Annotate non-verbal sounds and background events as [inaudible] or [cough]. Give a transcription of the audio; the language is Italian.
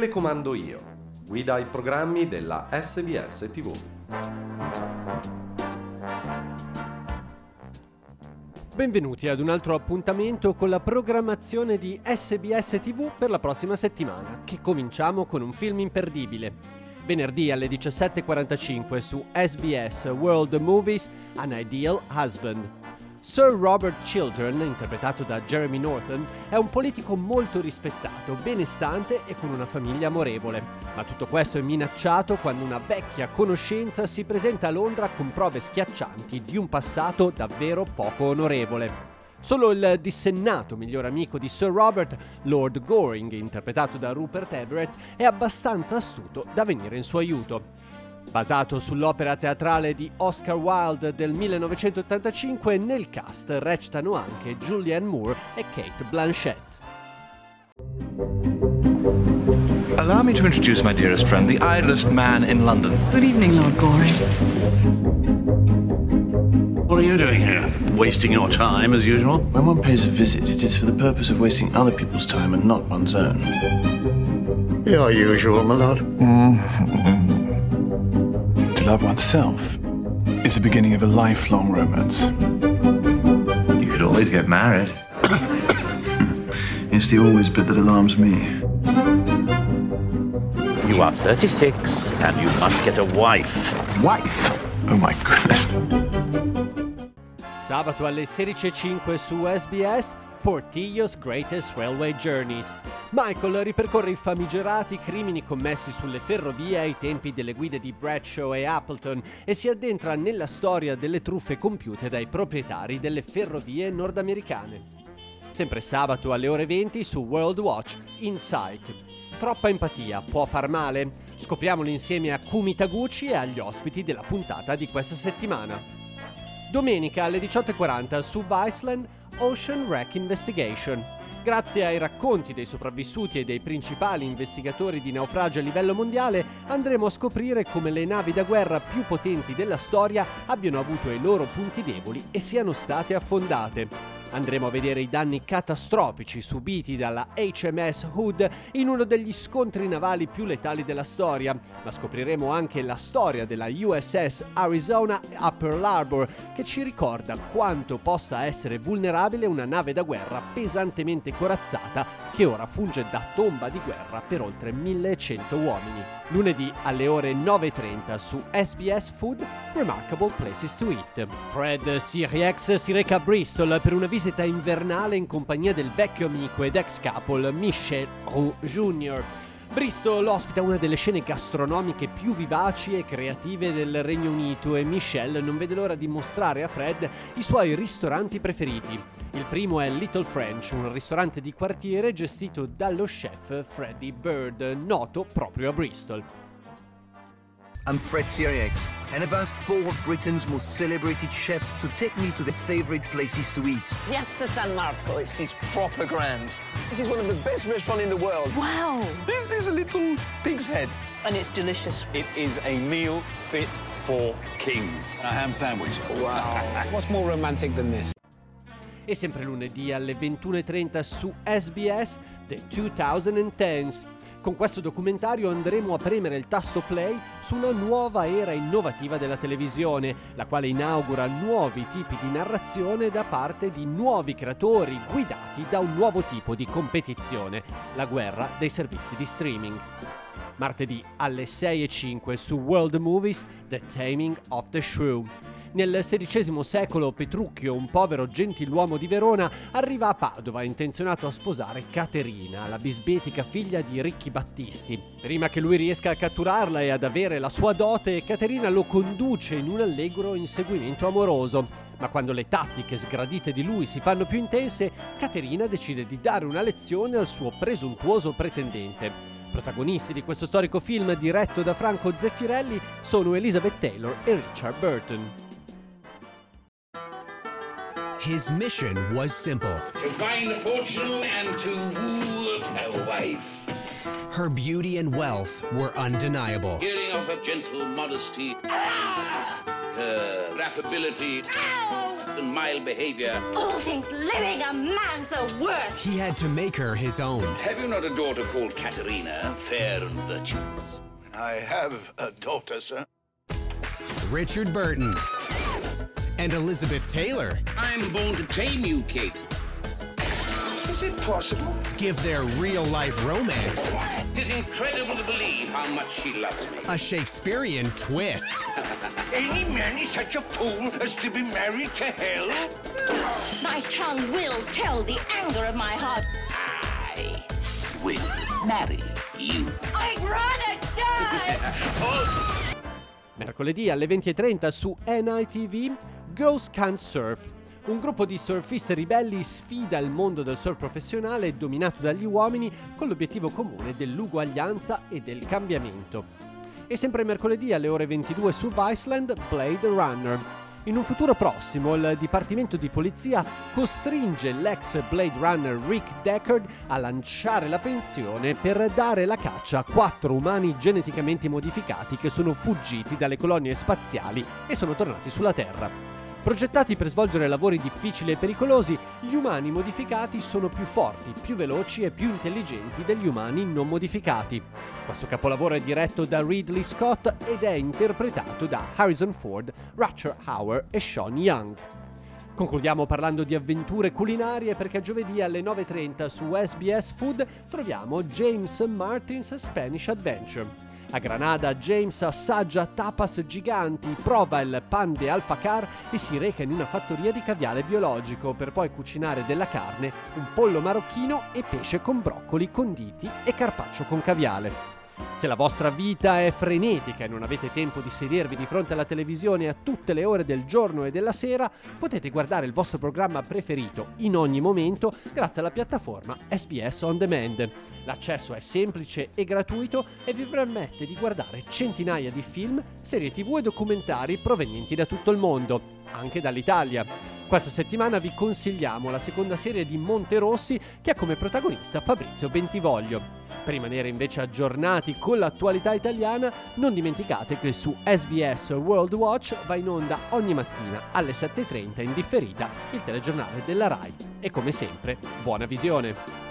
telecomando io. Guida i programmi della SBS TV. Benvenuti ad un altro appuntamento con la programmazione di SBS TV per la prossima settimana, che cominciamo con un film imperdibile. Venerdì alle 17.45 su SBS World Movies An Ideal Husband. Sir Robert Children, interpretato da Jeremy Norton, è un politico molto rispettato, benestante e con una famiglia amorevole. Ma tutto questo è minacciato quando una vecchia conoscenza si presenta a Londra con prove schiaccianti di un passato davvero poco onorevole. Solo il dissennato miglior amico di Sir Robert, Lord Goring, interpretato da Rupert Everett, è abbastanza astuto da venire in suo aiuto. Basato sull'opera teatrale di Oscar Wilde del 1985, nel cast recitano anche Julianne Moore e Kate Blanchett. Allow me to introduce my dearest friend, the idlest man in London. Good evening, Lord Goring. What are you doing here? Wasting your time as usual? When one pays a visit, it is for the purpose of wasting other people's time and not one's own. Your usual, my lord. To [laughs] love oneself is the beginning of a lifelong romance. You could always get married. It's the always bit that alarms me. You are 36 and you must get a wife. Wife! Oh my goodness. Sabato alle 16.05 su SBS Portillo's Greatest Railway Journeys. Michael ripercorre i famigerati crimini commessi sulle ferrovie ai tempi delle guide di Bradshaw e Appleton e si addentra nella storia delle truffe compiute dai proprietari delle ferrovie nordamericane. Sempre sabato alle ore 20 su World Watch Insight. Troppa empatia può far male? Scopriamolo insieme a Kumi Taguchi e agli ospiti della puntata di questa settimana. Domenica alle 18.40 su Viceland Ocean Wreck Investigation. Grazie ai racconti dei sopravvissuti e dei principali investigatori di naufragio a livello mondiale, andremo a scoprire come le navi da guerra più potenti della storia abbiano avuto i loro punti deboli e siano state affondate. Andremo a vedere i danni catastrofici subiti dalla HMS Hood in uno degli scontri navali più letali della storia, ma scopriremo anche la storia della USS Arizona a Pearl Harbor che ci ricorda quanto possa essere vulnerabile una nave da guerra pesantemente corazzata che ora funge da tomba di guerra per oltre 1100 uomini. Lunedì alle ore 9.30 su SBS Food Remarkable Places to Eat. Fred Siriex si reca a Bristol per una visita invernale in compagnia del vecchio amico ed ex couple Michel Roux Jr. Bristol ospita una delle scene gastronomiche più vivaci e creative del Regno Unito e Michelle non vede l'ora di mostrare a Fred i suoi ristoranti preferiti. Il primo è Little French, un ristorante di quartiere gestito dallo chef Freddie Bird, noto proprio a Bristol. I'm Fred Siriax, and I've asked four of Britain's most celebrated chefs to take me to their favorite places to eat. Piazza San Marco. This is proper grand. This is one of the best restaurants in the world. Wow. This is a little pig's head. And it's delicious. It is a meal fit for kings. A ham sandwich. Wow. What's more romantic than this? E sempre lunedì alle 21.30 su SBS The 2010s. Con questo documentario andremo a premere il tasto play su una nuova era innovativa della televisione, la quale inaugura nuovi tipi di narrazione da parte di nuovi creatori guidati da un nuovo tipo di competizione, la guerra dei servizi di streaming. Martedì alle 6.05 su World Movies The Taming of the Shrew. Nel XVI secolo Petrucchio, un povero gentiluomo di Verona, arriva a Padova intenzionato a sposare Caterina, la bisbetica figlia di ricchi battisti. Prima che lui riesca a catturarla e ad avere la sua dote, Caterina lo conduce in un allegro inseguimento amoroso. Ma quando le tattiche sgradite di lui si fanno più intense, Caterina decide di dare una lezione al suo presuntuoso pretendente. Protagonisti di questo storico film diretto da Franco Zeffirelli sono Elizabeth Taylor e Richard Burton. His mission was simple. To find a fortune and to woo a wife. Her beauty and wealth were undeniable. Hearing of her gentle modesty, her good affability and mild behavior. All things living, a man's the worst. He had to make her his own. Have you not a daughter called Katerina, fair and virtuous? I have a daughter, sir. Richard Burton. And Elizabeth Taylor. I'm born to tame you, Kate. Is it possible? Give their real life romance It is incredible to believe how much she loves me. a Shakespearean twist. [laughs] Any man is such a fool as to be married to hell? My tongue will tell the anger of my heart. I will marry you. I'd rather die! [laughs] Oh. Mercoledì alle 20.30 su NITV Girls Can't Surf. Un gruppo di surfiste ribelli sfida il mondo del surf professionale dominato dagli uomini con l'obiettivo comune dell'uguaglianza e del cambiamento. E sempre mercoledì alle ore 22 su Viceland Blade Runner. In un futuro prossimo il Dipartimento di Polizia costringe l'ex Blade Runner Rick Deckard a lanciare la pensione per dare la caccia a quattro umani geneticamente modificati che sono fuggiti dalle colonie spaziali e sono tornati sulla Terra. Progettati per svolgere lavori difficili e pericolosi, gli umani modificati sono più forti, più veloci e più intelligenti degli umani non modificati. Questo capolavoro è diretto da Ridley Scott ed è interpretato da Harrison Ford, Rutger Hauer e Sean Young. Concludiamo parlando di avventure culinarie perché giovedì alle 9.30 su SBS Food troviamo James Martin's Spanish Adventure. A Granada James assaggia tapas giganti, prova il pan de alfacar e si reca in una fattoria di caviale biologico per poi cucinare della carne, un pollo marocchino e pesce con broccoli conditi e carpaccio con caviale. Se la vostra vita è frenetica e non avete tempo di sedervi di fronte alla televisione a tutte le ore del giorno e della sera, potete guardare il vostro programma preferito in ogni momento grazie alla piattaforma SBS On Demand. L'accesso è semplice e gratuito e vi permette di guardare centinaia di film, serie tv e documentari provenienti da tutto il mondo, anche dall'Italia. Questa settimana vi consigliamo la seconda serie di Monterossi che ha come protagonista Fabrizio Bentivoglio. Per rimanere invece aggiornati con l'attualità italiana, non dimenticate che su SBS World Watch va in onda ogni mattina alle 7.30 in differita il telegiornale della RAI. E come sempre, buona visione!